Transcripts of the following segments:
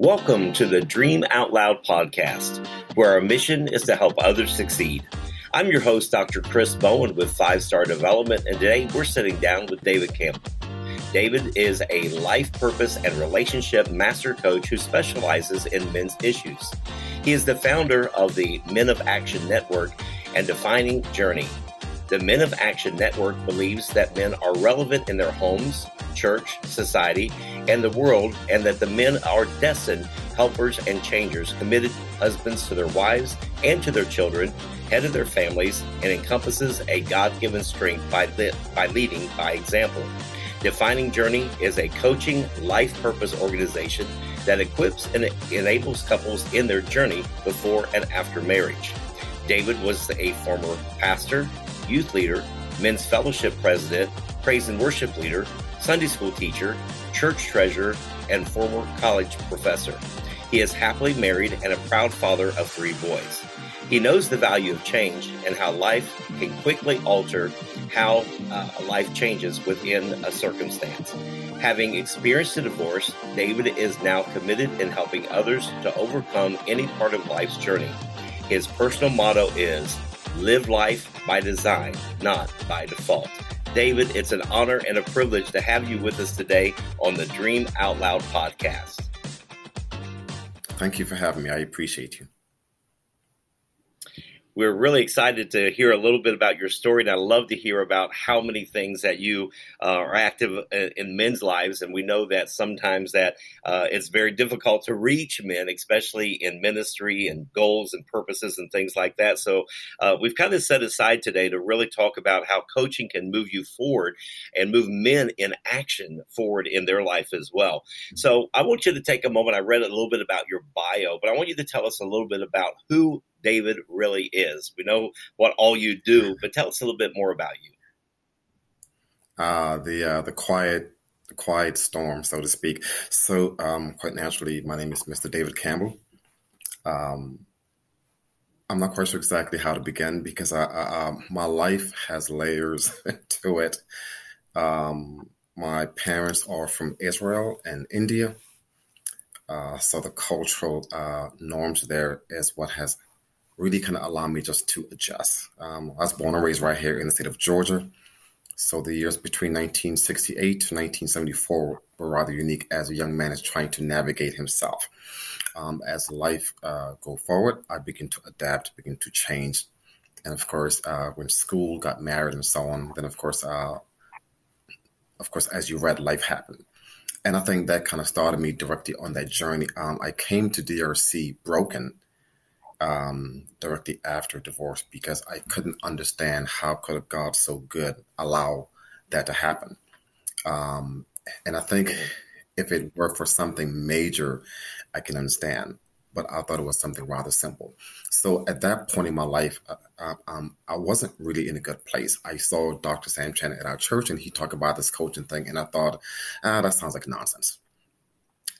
Welcome to the Dream Out Loud podcast, where our mission is to help others succeed. I'm your host, Dr. Chris Bowen with Five Star Development, and today we're sitting down with David Campbell. David is a life purpose and relationship master coach who specializes in men's issues. He is the founder of the Men of Action Network and Defining Journey. The Men of Action Network believes that men are relevant in their homes, church, society, and the world, and that the men are destined helpers and changers, committed husbands to their wives and to their children, head of their families, and encompasses a God given strength by, li- by leading by example. Defining Journey is a coaching life purpose organization that equips and enables couples in their journey before and after marriage. David was a former pastor, youth leader, men's fellowship president, praise and worship leader, Sunday school teacher, church treasurer, and former college professor. He is happily married and a proud father of three boys. He knows the value of change and how life can quickly alter how uh, life changes within a circumstance. Having experienced a divorce, David is now committed in helping others to overcome any part of life's journey. His personal motto is live life by design, not by default. David, it's an honor and a privilege to have you with us today on the Dream Out Loud podcast. Thank you for having me. I appreciate you we're really excited to hear a little bit about your story, and I love to hear about how many things that you uh, are active in men's lives. And we know that sometimes that uh, it's very difficult to reach men, especially in ministry and goals and purposes and things like that. So uh, we've kind of set aside today to really talk about how coaching can move you forward and move men in action forward in their life as well. So I want you to take a moment. I read a little bit about your bio, but I want you to tell us a little bit about who David really is. We know what all you do, but tell us a little bit more about you. Uh, the uh, the quiet the quiet storm, so to speak. So, um, quite naturally, my name is Mr. David Campbell. Um, I'm not quite sure exactly how to begin because I, I, um, my life has layers to it. Um, my parents are from Israel and India. Uh, so the cultural uh, norms there is what has really kind of allowed me just to adjust. Um, I was born and raised right here in the state of Georgia. So the years between 1968 to 1974 were rather unique as a young man is trying to navigate himself. Um, as life uh, go forward, I begin to adapt, begin to change, and of course, uh, when school got married and so on, then of course, uh, of course, as you read, life happened, and I think that kind of started me directly on that journey. Um, I came to DRC broken um, directly after divorce because I couldn't understand how could God so good allow that to happen. Um, and I think if it were for something major, I can understand. But I thought it was something rather simple. So at that point in my life, uh, uh um, I wasn't really in a good place. I saw Dr. Sam Chand at our church, and he talked about this coaching thing, and I thought, ah, that sounds like nonsense.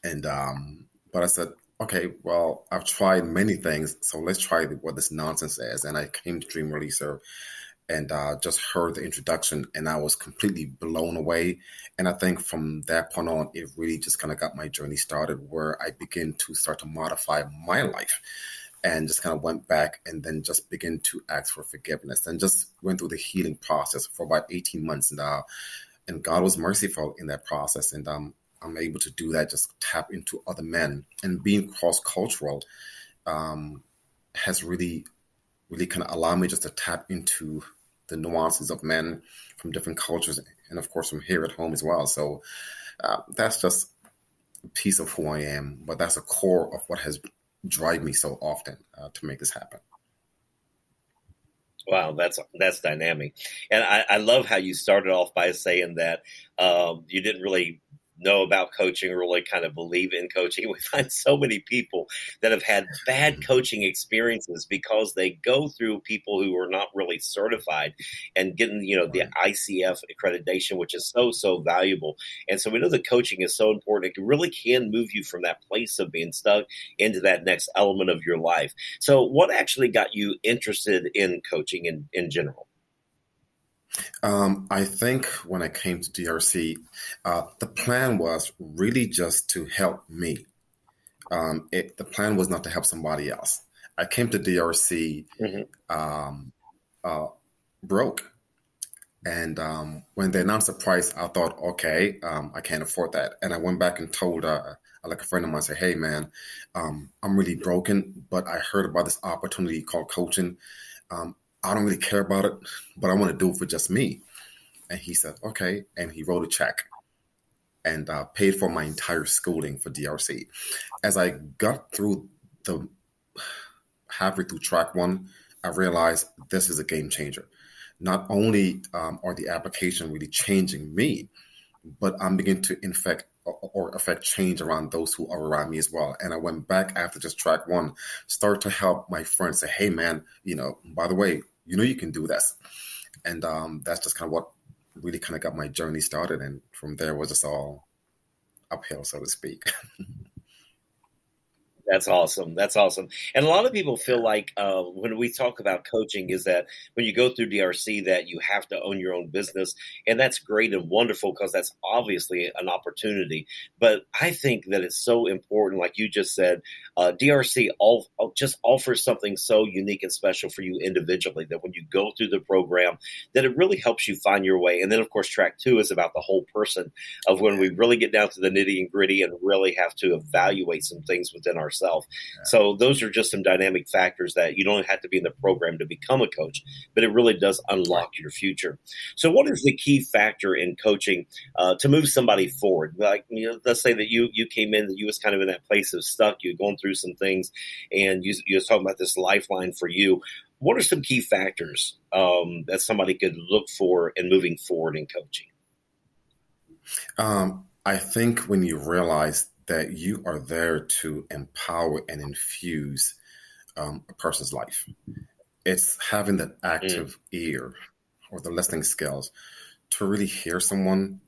And um, but I said, okay, well, I've tried many things, so let's try what this nonsense is. And I came to Dream Releaser and uh, just heard the introduction, and I was completely blown away. And I think from that point on, it really just kind of got my journey started where I began to start to modify my life and just kind of went back and then just begin to ask for forgiveness and just went through the healing process for about 18 months. And, uh, and God was merciful in that process. And um, I'm able to do that, just tap into other men and being cross cultural um, has really, really kind of allowed me just to tap into the nuances of men from different cultures and, of course, from here at home as well. So uh, that's just a piece of who I am, but that's a core of what has drive me so often uh, to make this happen. Wow, that's that's dynamic, and I, I, love how you started off by saying that um, you didn't really know about coaching or really kind of believe in coaching. We find so many people that have had bad mm-hmm. coaching experiences because they go through people who are not really certified and getting, you know, the ICF accreditation, which is so, so valuable. And so we know that coaching is so important. It really can move you from that place of being stuck into that next element of your life. So what actually got you interested in coaching in, in general? Um, I think when I came to DRC, uh, the plan was really just to help me. um, it, the plan was not to help somebody else. I came to DRC mm-hmm. um, uh, broke. And um, when they announced the price, I thought, okay, um, I can't afford that. And I went back and told, uh, like a friend of mine, I said, hey, man, um, I'm really broken, but I heard about this opportunity called coaching. Um, I don't really care about it, but I want to do it for just me. And he said, okay. And he wrote a check and uh, paid for my entire schooling for DRC. As I got through the halfway through track one, I realized this is a game changer. Not only um, are the application really changing me, but I'm beginning to infect or affect change around those who are around me as well. And I went back after just track one, start to help my friends say, hey, man, you know, by the way, you know, you can do this. And um, that's just kind of what really kind of got my journey started. And from there was just all uphill, so to speak. That's awesome. That's awesome. And a lot of people feel like uh, when we talk about coaching is that when you go through DRC that you have to own your own business, and that's great and wonderful because that's obviously an opportunity. But I think that it's so important, like you just said, uh, DRC all, just offers something so unique and special for you individually that when you go through the program, that it really helps you find your way. And then, of course, track two is about the whole person of when we really get down to the nitty and gritty and really have to evaluate some things within ourselves yourself. Yeah. So those are just some dynamic factors that you don't have to be in the program to become a coach, but it really does unlock your future. So what is the key factor in coaching uh, to move somebody forward? Like you know, let's say that you you came in that you was kind of in that place of stuck, you had gone through some things, and you you was talking about this lifeline for you. What are some key factors um, that somebody could look for in moving forward in coaching? Um, I think when you realize that you are there to empower and infuse um, a person's life. It's having that active mm. ear or the listening skills to really hear someone.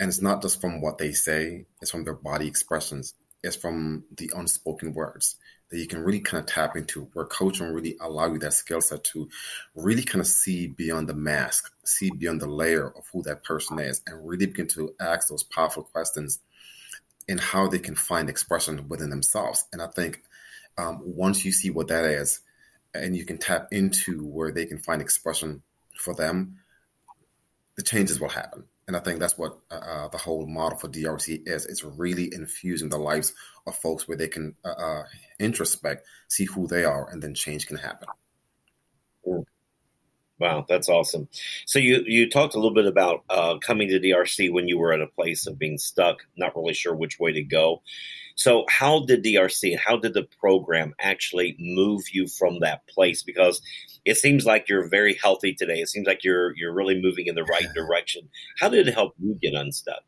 And it's not just from what they say, it's from their body expressions, it's from the unspoken words that you can really kind of tap into where coaching really allow you that skill set to really kind of see beyond the mask, see beyond the layer of who that person is, and really begin to ask those powerful questions in how they can find expression within themselves. And I think um, once you see what that is, and you can tap into where they can find expression for them, the changes will happen. And I think that's what uh, uh the whole model for DRC is. It's really infusing the lives of folks where they can uh, uh, introspect, see who they are, and then change can happen. Wow, that's awesome. So you you talked a little bit about uh, coming to DRC when you were at a place of being stuck, not really sure which way to go. So how did DRC, how did the program actually move you from that place? Because it seems like you're very healthy today. It seems like you're you're really moving in the right direction. How did it help you get unstuck?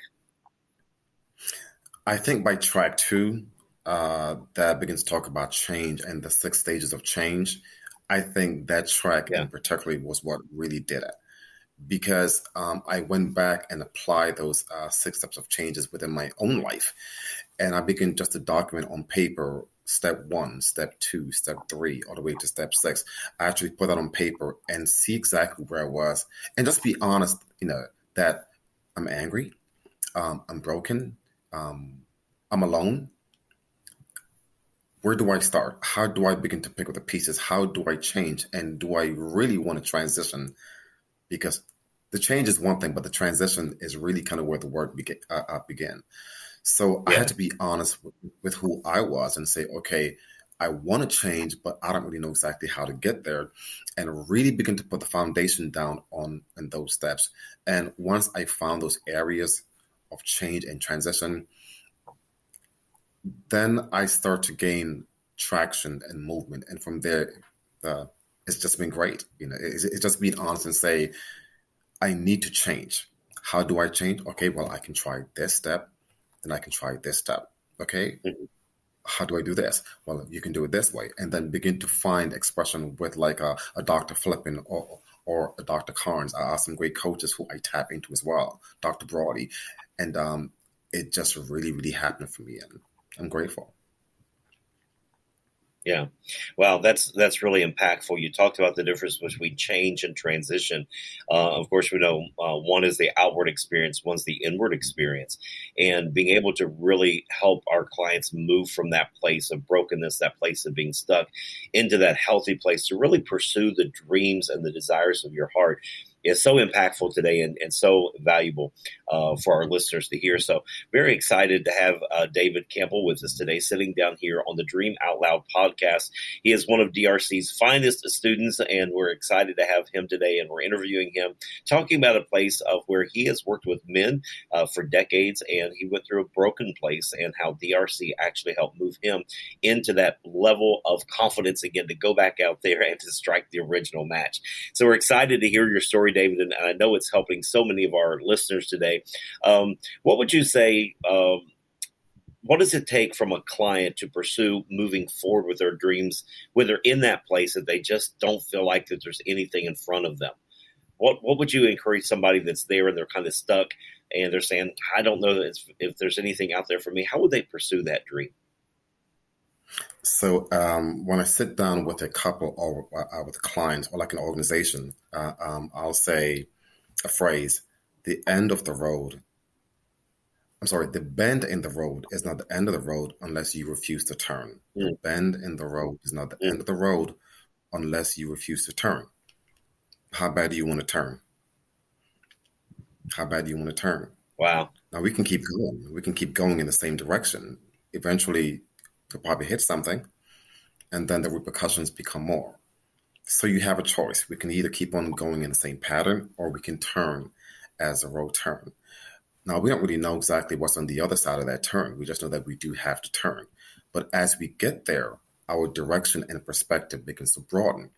I think by track two, uh, that begins to talk about change and the six stages of change. I think that track yeah. in particular was what really did it because um, I went back and applied those uh, six steps of changes within my own life. And I began just to document on paper step one, step two, step three, all the way to step six. I actually put that on paper and see exactly where I was and just be honest, you know, that I'm angry, um, I'm broken, um, I'm alone, where do I start? How do I begin to pick up the pieces? How do I change? And do I really want to transition? Because the change is one thing, but the transition is really kind of where the work began. Uh, uh, began. So yeah. I had to be honest with, with who I was and say, okay, I want to change, but I don't really know exactly how to get there, and really begin to put the foundation down on in those steps. And once I found those areas of change and transition, then I start to gain traction and movement, and from there, uh, it's just been great. You know, it's, it's just being honest and say, I need to change. How do I change? Okay, well, I can try this step, then I can try this step. Okay, mm-hmm. how do I do this? Well, you can do it this way, and then begin to find expression with like a, a Dr. Flippin or or a Dr. Carnes. I have some great coaches who I tap into as well, Dr. Brody, and um, it just really, really happened for me. And I'm grateful. Yeah. Well, that's that's really impactful. You talked about the difference between change and transition. Uh, of course, we know uh, one is the outward experience, one's the inward experience, and being able to really help our clients move from that place of brokenness, that place of being stuck, into that healthy place to really pursue the dreams and the desires of your heart is so impactful today and, and so valuable uh, for our listeners to hear. So, very excited to have uh, David Campbell with us today, sitting down here on the Dream Out Loud podcast. He is one of DRC's finest students, and we're excited to have him today. And we're interviewing him, talking about a place of where he has worked with men uh, for decades, and he went through a broken place, and how DRC actually helped move him into that level of confidence again to go back out there and to strike the original match. So, we're excited to hear your story David, and I know it's helping so many of our listeners today. Um, what would you say? Um, what does it take from a client to pursue moving forward with their dreams when they're in that place that they just don't feel like that there's anything in front of them? What what would you encourage somebody that's there and they're kind of stuck and they're saying, I don't know if, if there's anything out there for me? How would they pursue that dream? So um, when I sit down with a couple or uh, with clients or like an organization, uh, um, I'll say a phrase: "The end of the road." I'm sorry, the bend in the road is not the end of the road unless you refuse to turn. Mm. The bend in the road is not the mm. end of the road unless you refuse to turn. How bad do you want to turn? How bad do you want to turn? Wow. Now we can keep going. We can keep going in the same direction. Eventually, could probably hit something, and then the repercussions become more. So you have a choice. We can either keep on going in the same pattern or we can turn as a road turn. Now, we don't really know exactly what's on the other side of that turn. We just know that we do have to turn. But as we get there, our direction and perspective begins to broaden.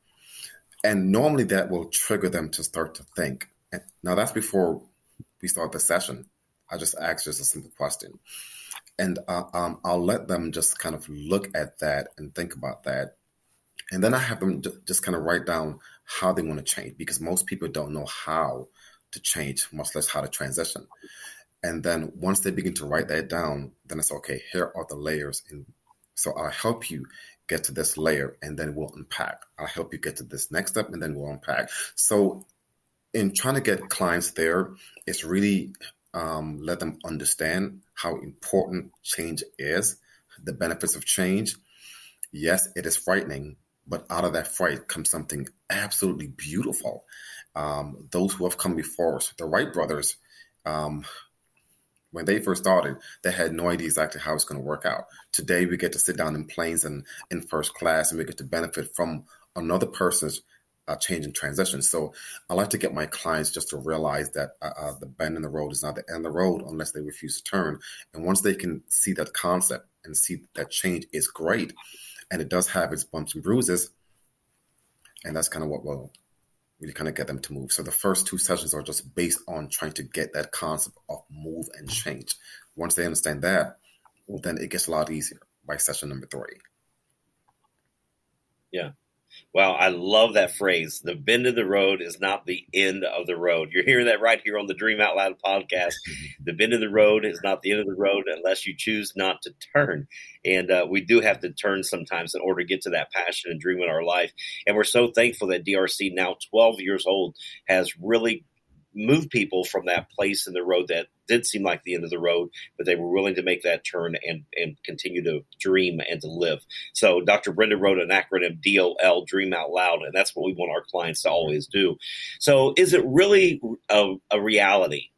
And normally that will trigger them to start to think. Now, that's before we start the session. I just ask just a simple question and uh, um, I'll let them just kind of look at that and think about that, and then I have them just kind of write down how they want to change because most people don't know how to change, much less how to transition. And then once they begin to write that down, then it's okay. Here are the layers, and so I'll help you get to this layer, and then we'll unpack. I'll help you get to this next step, and then we'll unpack. So in trying to get clients there, it's really um, let them understand how important change is, the benefits of change. Yes, it is frightening, but out of that fright comes something absolutely beautiful. Um, those who have come before us, the Wright brothers, um, when they first started, they had no idea exactly how it's going to work out. Today, we get to sit down in planes and in first class, and we get to benefit from another person's uh, change and transition. So I like to get my clients just to realize that uh, uh, the bend in the road is not the end of the road unless they refuse to turn. And once they can see that concept and see that change is great, and it does have its bumps and bruises, and that's kind of what will really kind of get them to move. So the first two sessions are just based on trying to get that concept of move and change. Once they understand that, well, then it gets a lot easier by session number three. Yeah. Well, I love that phrase. The bend of the road is not the end of the road. You're hearing that right here on the Dream Out Loud podcast. The bend of the road is not the end of the road unless you choose not to turn. And uh, we do have to turn sometimes in order to get to that passion and dream in our life. And we're so thankful that DRC, now 12 years old, has really move people from that place in the road that did seem like the end of the road, but they were willing to make that turn and, and continue to dream and to live. So Dr. Brenda wrote an acronym DOL, Dream Out Loud, and that's what we want our clients to always do. So is it really a, a reality,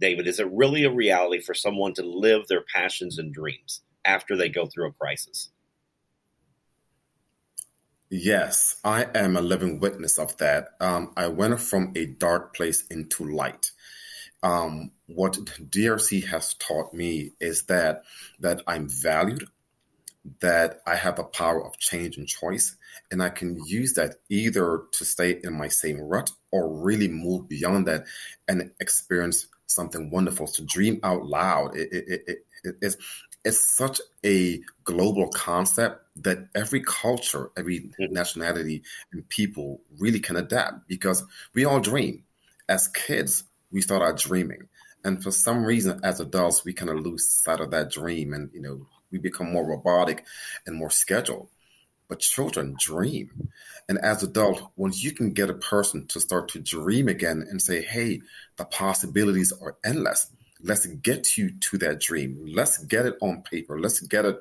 David? Is it really a reality for someone to live their passions and dreams after they go through a crisis? Yes, I am a living witness of that. Um, I went from a dark place into light. Um, what DRC has taught me is that that I'm valued, that I have a power of change and choice, and I can use that either to stay in my same rut or really move beyond that and experience something wonderful. To dream out loud, it, it, it, it, it's it's such a global concept that every culture, every mm-hmm. nationality and people really can adapt because we all dream. As kids, we start out dreaming. And for some reason, as adults, we kind of lose sight of that dream and, you know, we become more robotic and more scheduled. but children dream. And as adult, once you can get a person to start to dream again and say, hey, the possibilities are endless. Let's get you to that dream. Let's get it on paper. Let's get it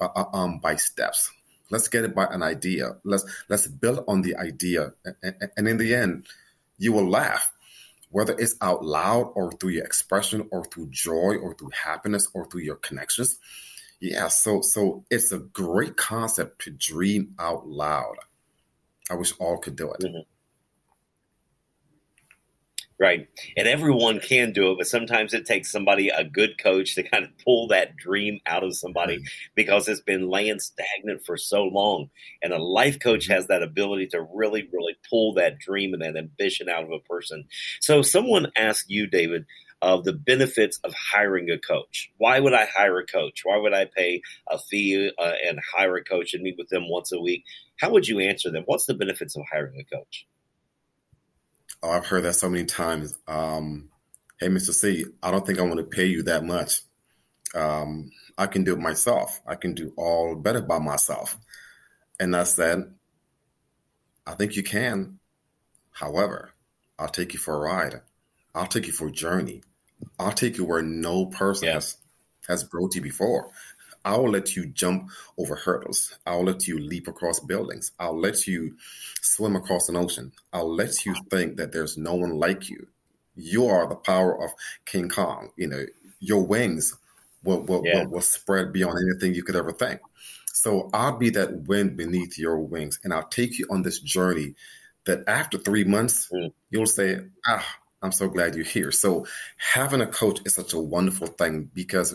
uh, uh um, by steps. Let's get it by an idea. Let's let's build on the idea, and, in the end, you will laugh, whether it's out loud or through your expression, or through joy, or through happiness, or through your connections. Yeah, so so it's a great concept to dream out loud. I wish all could do it. Mm-hmm. Right. And everyone can do it, but sometimes it takes somebody, a good coach, to kind of pull that dream out of somebody mm-hmm. because it's been laying stagnant for so long. And a life coach mm-hmm. has that ability to really, really pull that dream and that ambition out of a person. So, someone asked you, David, of the benefits of hiring a coach. Why would I hire a coach? Why would I pay a fee uh, and hire a coach and meet with them once a week? How would you answer them? What's the benefits of hiring a coach? Oh, I've heard that so many times. Um, hey, Mr. C, I don't think I want to pay you that much. Um, I can do it myself. I can do all better by myself. And I said, I think you can. However, I'll take you for a ride. I'll take you for a journey. I'll take you where no person has has brought you before. I will let you jump over hurdles. I'll let you leap across buildings. I'll let you swim across an ocean. I'll let you think that there's no one like you. You are the power of King Kong. You know, your wings will, will, yeah. will, will spread beyond anything you could ever think. So I'll be that wind beneath your wings and I'll take you on this journey that after three months, mm. you'll say, ah, I'm so glad you're here. So having a coach is such a wonderful thing because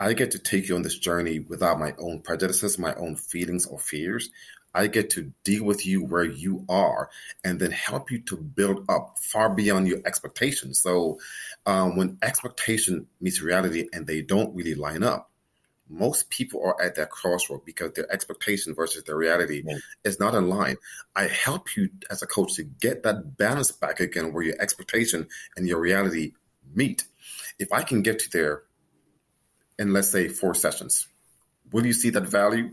I get to take you on this journey without my own prejudices, my own feelings or fears. I get to deal with you where you are and then help you to build up far beyond your expectations. So, um, when expectation meets reality and they don't really line up, most people are at that crossroad because their expectation versus their reality yeah. is not in line. I help you as a coach to get that balance back again where your expectation and your reality meet. If I can get you there in let's say four sessions. Will you see that value?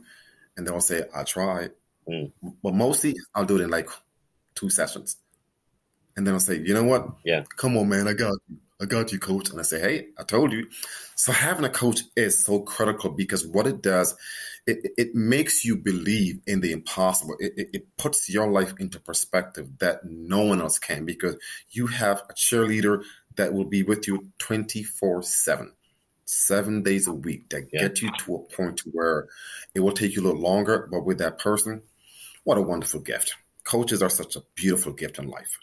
And they'll say, I tried. Mm. But mostly I'll do it in like two sessions. And then I'll say, you know what? Yeah. Come on, man. I got you. I got you, coach. And I say, hey, I told you. So having a coach is so critical because what it does, it, it makes you believe in the impossible. It, it, it puts your life into perspective that no one else can because you have a cheerleader that will be with you 24 7 seven days a week that yeah. get you to a point where it will take you a little longer, but with that person, what a wonderful gift. Coaches are such a beautiful gift in life.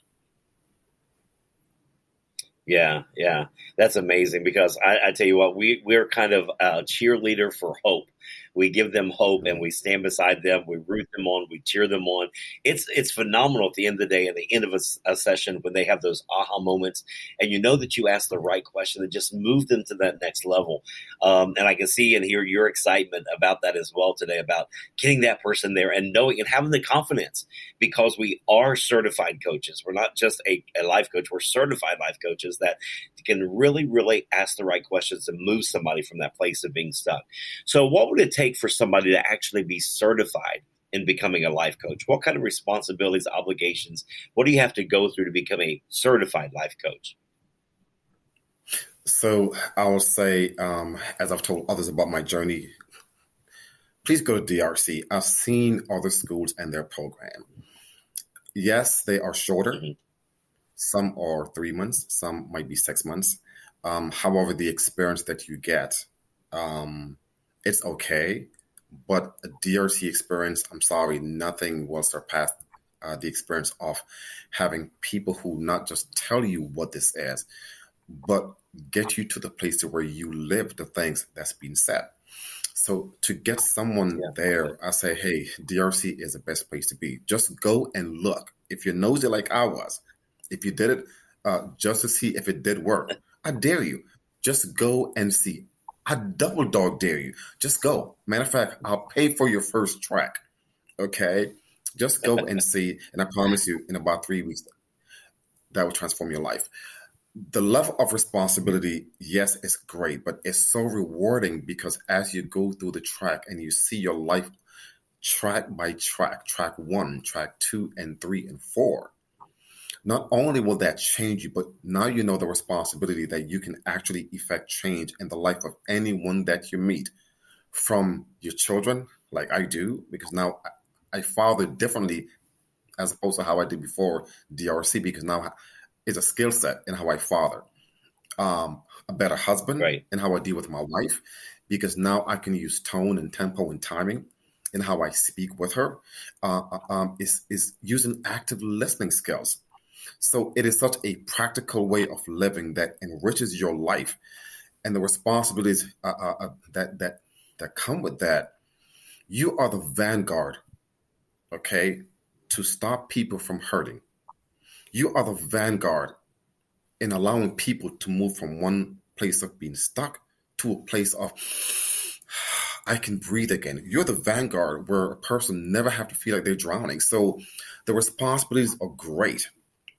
Yeah, yeah, that's amazing because I, I tell you what, we we're kind of a cheerleader for hope we give them hope and we stand beside them. We root them on. We cheer them on. It's it's phenomenal at the end of the day, at the end of a, a session when they have those aha moments, and you know that you asked the right question that just moved them to that next level. Um, and I can see and hear your excitement about that as well today about getting that person there and knowing and having the confidence because we are certified coaches. We're not just a, a life coach. We're certified life coaches that can really, really ask the right questions to move somebody from that place of being stuck. So, what would it take for somebody to actually be certified in becoming a life coach? What kind of responsibilities, obligations, what do you have to go through to become a certified life coach? So I will say, um, as I've told others about my journey, please go to DRC. I've seen other schools and their program. Yes, they are shorter. Mm-hmm. Some are three months, some might be six months. Um, however, the experience that you get um, it's okay, but a DRC experience, I'm sorry, nothing will surpass uh, the experience of having people who not just tell you what this is, but get you to the place to where you live the things that's been said. So to get someone yeah. there, I say, hey, DRC is the best place to be. Just go and look. If you're nosy like I was, if you did it uh, just to see if it did work, I dare you. Just go and see. I double dog dare you. Just go. Matter of fact, I'll pay for your first track. Okay. Just go and see. And I promise you, in about three weeks, that will transform your life. The level of responsibility, yes, is great, but it's so rewarding because as you go through the track and you see your life track by track, track one, track two, and three, and four, not only will that change you, but now you know the responsibility that you can actually effect change in the life of anyone that you meet from your children, like I do, because now I father differently as opposed to how I did before DRC, because now it's a skill set in how I father. Um, a better husband right. and how I deal with my wife, because now I can use tone and tempo and timing in how I speak with her. Uh, uh um, is is using active listening skills so it is such a practical way of living that enriches your life, and the responsibilities uh, uh, uh, that that that come with that. You are the vanguard, okay, to stop people from hurting. You are the vanguard in allowing people to move from one place of being stuck to a place of I can breathe again. You're the vanguard where a person never have to feel like they're drowning. So the responsibilities are great.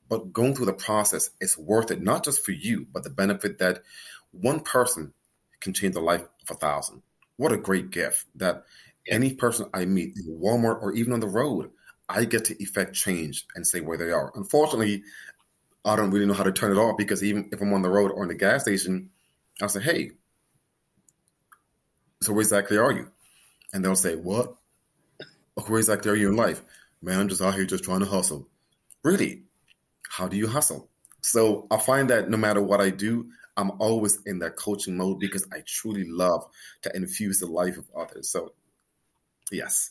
But going through the process is worth it, not just for you, but the benefit that one person can change the life of a thousand. What a great gift that any person I meet in Walmart or even on the road, I get to effect change and say where they are. Unfortunately, I don't really know how to turn it off because even if I'm on the road or in the gas station, I'll say, hey, so where exactly are you? And they'll say, what? Where exactly are you in life? Man, I'm just out here just trying to hustle. Really? How do you hustle? So I find that no matter what I do, I'm always in that coaching mode because I truly love to infuse the life of others. So, yes.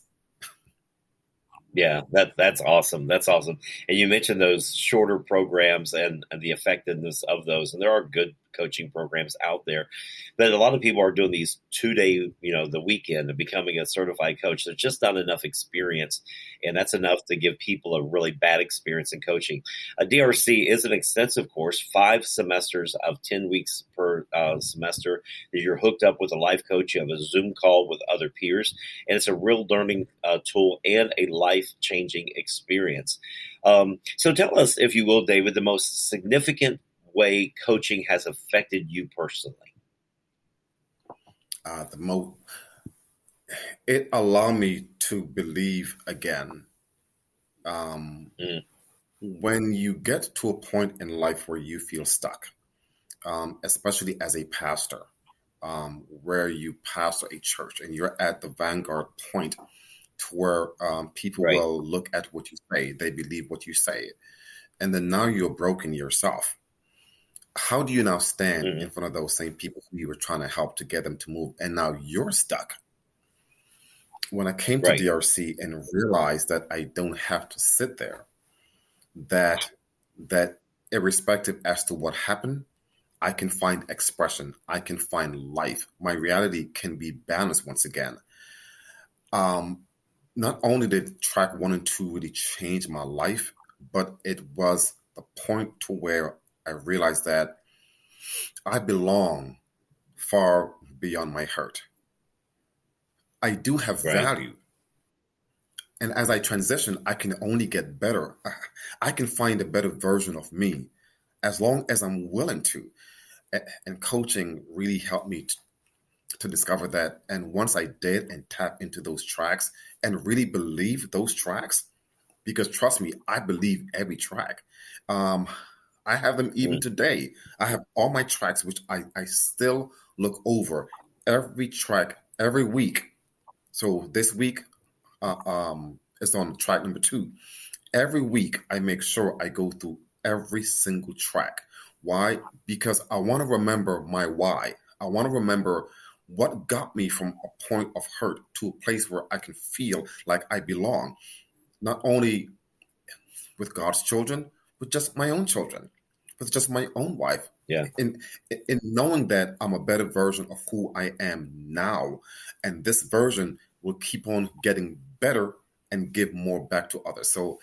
Yeah, that that's awesome. That's awesome. And you mentioned those shorter programs and, and the effectiveness of those, and there are good coaching programs out there. But a lot of people are doing these two day, you know, the weekend of becoming a certified coach. There's just not enough experience, and that's enough to give people a really bad experience in coaching. A DRC is an extensive course, five semesters of 10 weeks per uh, semester. You're hooked up with a life coach, you have a Zoom call with other peers, and it's a real learning uh, tool and a life changing experience. Um, so tell us, if you will, David, the most significant way coaching has affected you personally? Uh, the most it allowed me to believe again. Um, mm. When you get to a point in life where you feel stuck, um, especially as a pastor, um, where you pastor a church and you're at the vanguard point to where um, people right. will look at what you say, they believe what you say, and then now you're broken yourself how do you now stand mm-hmm. in front of those same people who you were trying to help to get them to move and now you're stuck when i came to right. drc and realized that i don't have to sit there that that irrespective as to what happened i can find expression i can find life my reality can be balanced once again um not only did track one and two really change my life but it was the point to where I realized that I belong far beyond my hurt. I do have right. value. And as I transition, I can only get better. I can find a better version of me as long as I'm willing to. And coaching really helped me to discover that. And once I did and tap into those tracks and really believe those tracks, because trust me, I believe every track. Um, I have them even mm. today. I have all my tracks, which I, I still look over every track every week. So this week, uh, um, it's on track number two. Every week, I make sure I go through every single track. Why? Because I want to remember my why. I want to remember what got me from a point of hurt to a place where I can feel like I belong, not only with God's children, with just my own children, with just my own wife. Yeah. In in knowing that I'm a better version of who I am now, and this version will keep on getting better and give more back to others. So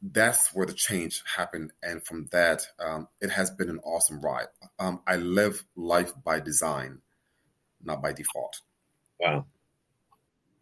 that's where the change happened, and from that, um, it has been an awesome ride. Um, I live life by design, not by default. Wow,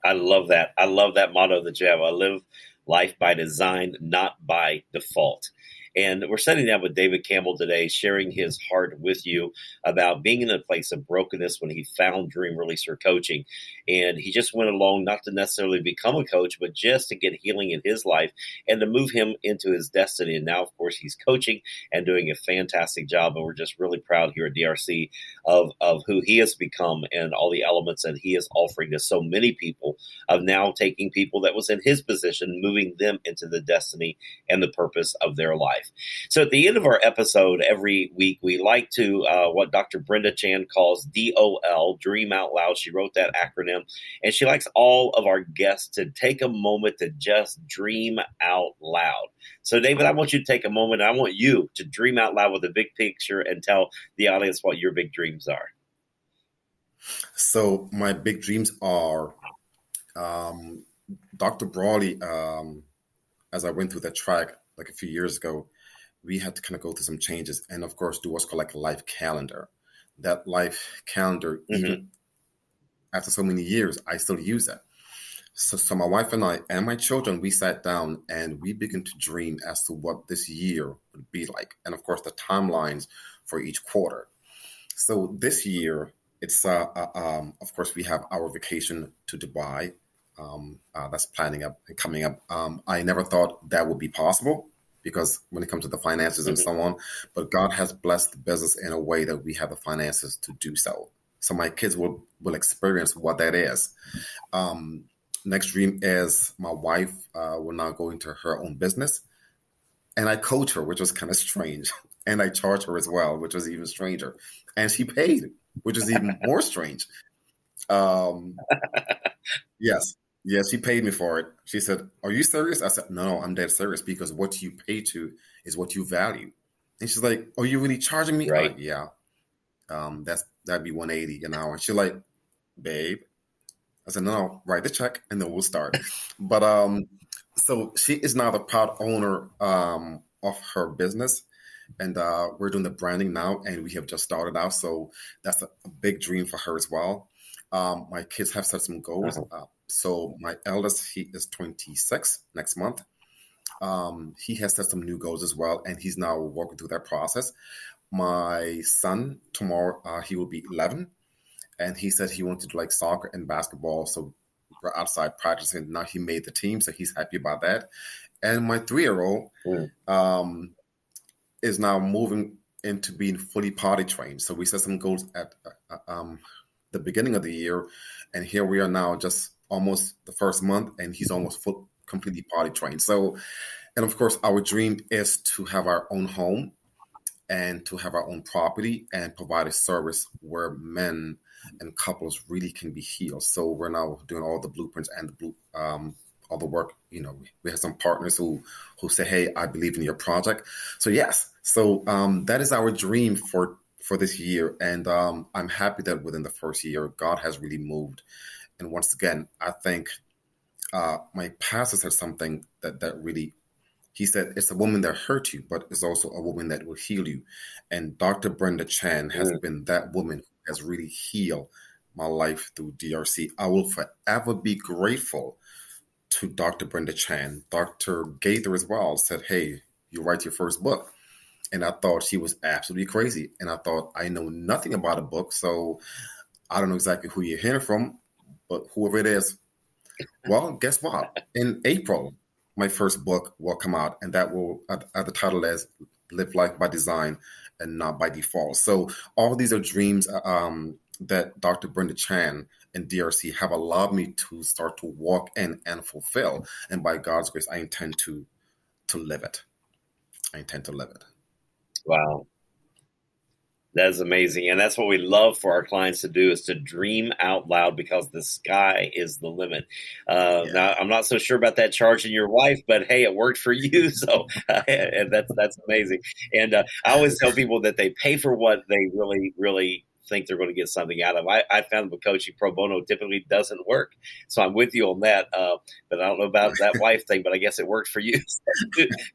I love that. I love that motto that you have. I live life by design, not by default. And we're sitting down with David Campbell today, sharing his heart with you about being in a place of brokenness when he found Dream Releaser Coaching. And he just went along not to necessarily become a coach, but just to get healing in his life and to move him into his destiny. And now, of course, he's coaching and doing a fantastic job. And we're just really proud here at DRC of, of who he has become and all the elements that he is offering to so many people of now taking people that was in his position, moving them into the destiny and the purpose of their life. So at the end of our episode every week, we like to uh, what Dr. Brenda Chand calls DOL, Dream Out Loud. She wrote that acronym, and she likes all of our guests to take a moment to just dream out loud. So, David, I want you to take a moment. I want you to dream out loud with a big picture and tell the audience what your big dreams are. So, my big dreams are um, Dr. Brawley. Um, as I went through that track like a few years ago, we had to kind of go through some changes and, of course, do what's called like a life calendar. That life calendar, mm-hmm. even after so many years, I still use that. So, so my wife and I and my children, we sat down and we began to dream as to what this year would be like, and of course the timelines for each quarter. So this year, it's uh, uh, um, of course we have our vacation to Dubai. Um, uh, that's planning up and coming up. Um, I never thought that would be possible because when it comes to the finances and mm-hmm. so on, but God has blessed the business in a way that we have the finances to do so. So my kids will will experience what that is. Um, next dream is my wife uh, will now go into her own business, and I coach her, which was kind of strange, and I charge her as well, which was even stranger, and she paid, which is even more strange. Um, yes, yes, she paid me for it. She said, "Are you serious?" I said, "No, I'm dead serious because what you pay to is what you value." And she's like, "Are you really charging me?" Right? Like, yeah. Um, that's that'd be 180 an hour. And she's like, "Babe, I said, no, no, write the check and then we'll start. but um, so she is now the proud owner um, of her business. And uh, we're doing the branding now, and we have just started out. So that's a, a big dream for her as well. Um, my kids have set some goals. Uh, so my eldest, he is 26 next month. Um, he has set some new goals as well, and he's now working through that process. My son, tomorrow, uh, he will be 11 and he said he wanted to like soccer and basketball. So we're outside practicing. Now he made the team, so he's happy about that. And my three year old mm. um, is now moving into being fully potty trained. So we set some goals at uh, um, the beginning of the year, and here we are now, just almost the first month, and he's almost full, completely potty trained. So, and of course, our dream is to have our own home and to have our own property and provide a service where men and couples really can be healed. So we're now doing all the blueprints and the blue, um, all the work. You know, we have some partners who who say, "Hey, I believe in your project." So yes, so um, that is our dream for for this year, and um, I'm happy that within the first year, God has really moved. And once again, I think uh, my pastor said something that that really he said it's a woman that hurt you, but it's also a woman that will heal you. And Dr. Brenda Chand has mm. been that woman who has really healed my life through DRC. I will forever be grateful to Dr. Brenda Chand. Dr. Gaither as well said, Hey, you write your first book. And I thought she was absolutely crazy. And I thought, I know nothing about a book, so I don't know exactly who you're hearing from, but whoever it is, well, guess what? In April, my first book will come out, and that will, at, at the title is Live Life by Design and not by default. So all these are dreams uh, um, that Dr. Brenda Chand and DRC have allowed me to start to walk in and fulfill. And by God's grace, I intend to to live it. I intend to live it. Wow. That is amazing. And that's what we love for our clients to do is to dream out loud because the sky is the limit. Uh, yeah. Now, I'm not so sure about that charging your wife, but hey, it worked for you. So uh, and that's, that's amazing. And uh, I always tell people that they pay for what they really, really think they're going to get something out of. I, I found the coaching pro bono typically doesn't work, so I'm with you on that. Uh, but I don't know about that wife thing, but I guess it worked for you.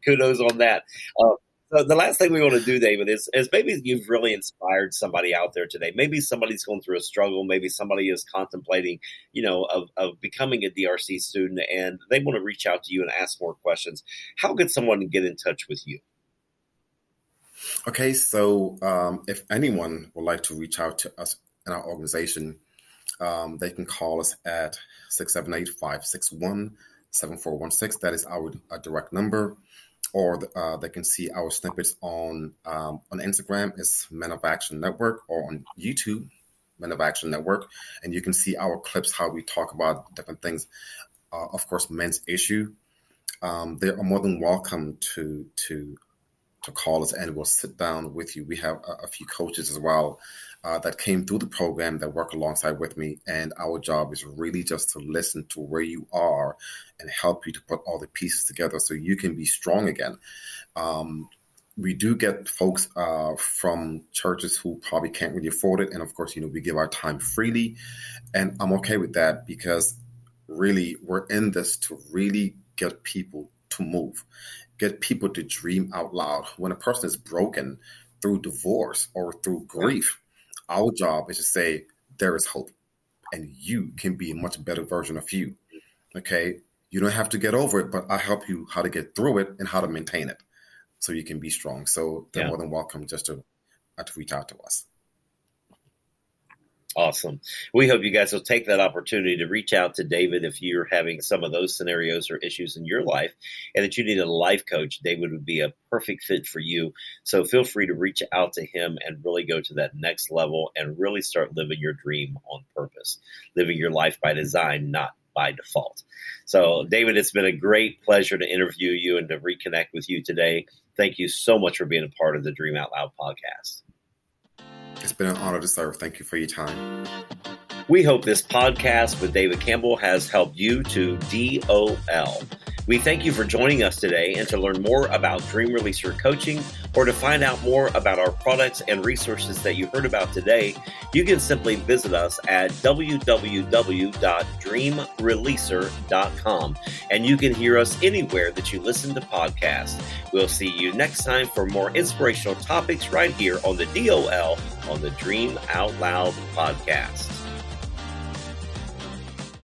kudos on that. Uh, so the last thing we want to do, David, is, is maybe you've really inspired somebody out there today. Maybe somebody's going through a struggle. Maybe somebody is contemplating, you know, of, of becoming a DRC student and they want to reach out to you and ask more questions. How could someone get in touch with you? Okay, so um, if anyone would like to reach out to us in our organization, um, they can call us at 678 561 7416. That is our, our direct number. Or uh, they can see our snippets on um, on Instagram, it's Men of Action Network, or on YouTube, Men of Action Network. And you can see our clips, how we talk about different things. Uh, of course, men's issue. Um, they are more than welcome to to to call us and we'll sit down with you. We have a, a few coaches as well uh, that came through the program that work alongside with me. And our job is really just to listen to where you are and help you to put all the pieces together so you can be strong again. Um, we do get folks uh, from churches who probably can't really afford it. And of course, you know, we give our time freely. And I'm okay with that because really we're in this to really get people to move get people to dream out loud. When a person is broken through divorce or through grief, our job is to say, there is hope and you can be a much better version of you. Okay. You don't have to get over it, but I help you how to get through it and how to maintain it so you can be strong. So they're yeah. more than welcome just to, uh, to reach out to us. Awesome. We hope you guys will take that opportunity to reach out to David if you're having some of those scenarios or issues in your life and that you need a life coach. David would be a perfect fit for you. So feel free to reach out to him and really go to that next level and really start living your dream on purpose, living your life by design, not by default. So, David, it's been a great pleasure to interview you and to reconnect with you today. Thank you so much for being a part of the Dream Out Loud podcast. It's been an honor to serve. Thank you for your time. We hope this podcast with David Campbell has helped you to DOL. We thank you for joining us today and to learn more about Dream Releaser coaching or to find out more about our products and resources that you heard about today, you can simply visit us at www.dreamreleaser.com and you can hear us anywhere that you listen to podcasts. We'll see you next time for more inspirational topics right here on the DOL on the Dream Out Loud podcast.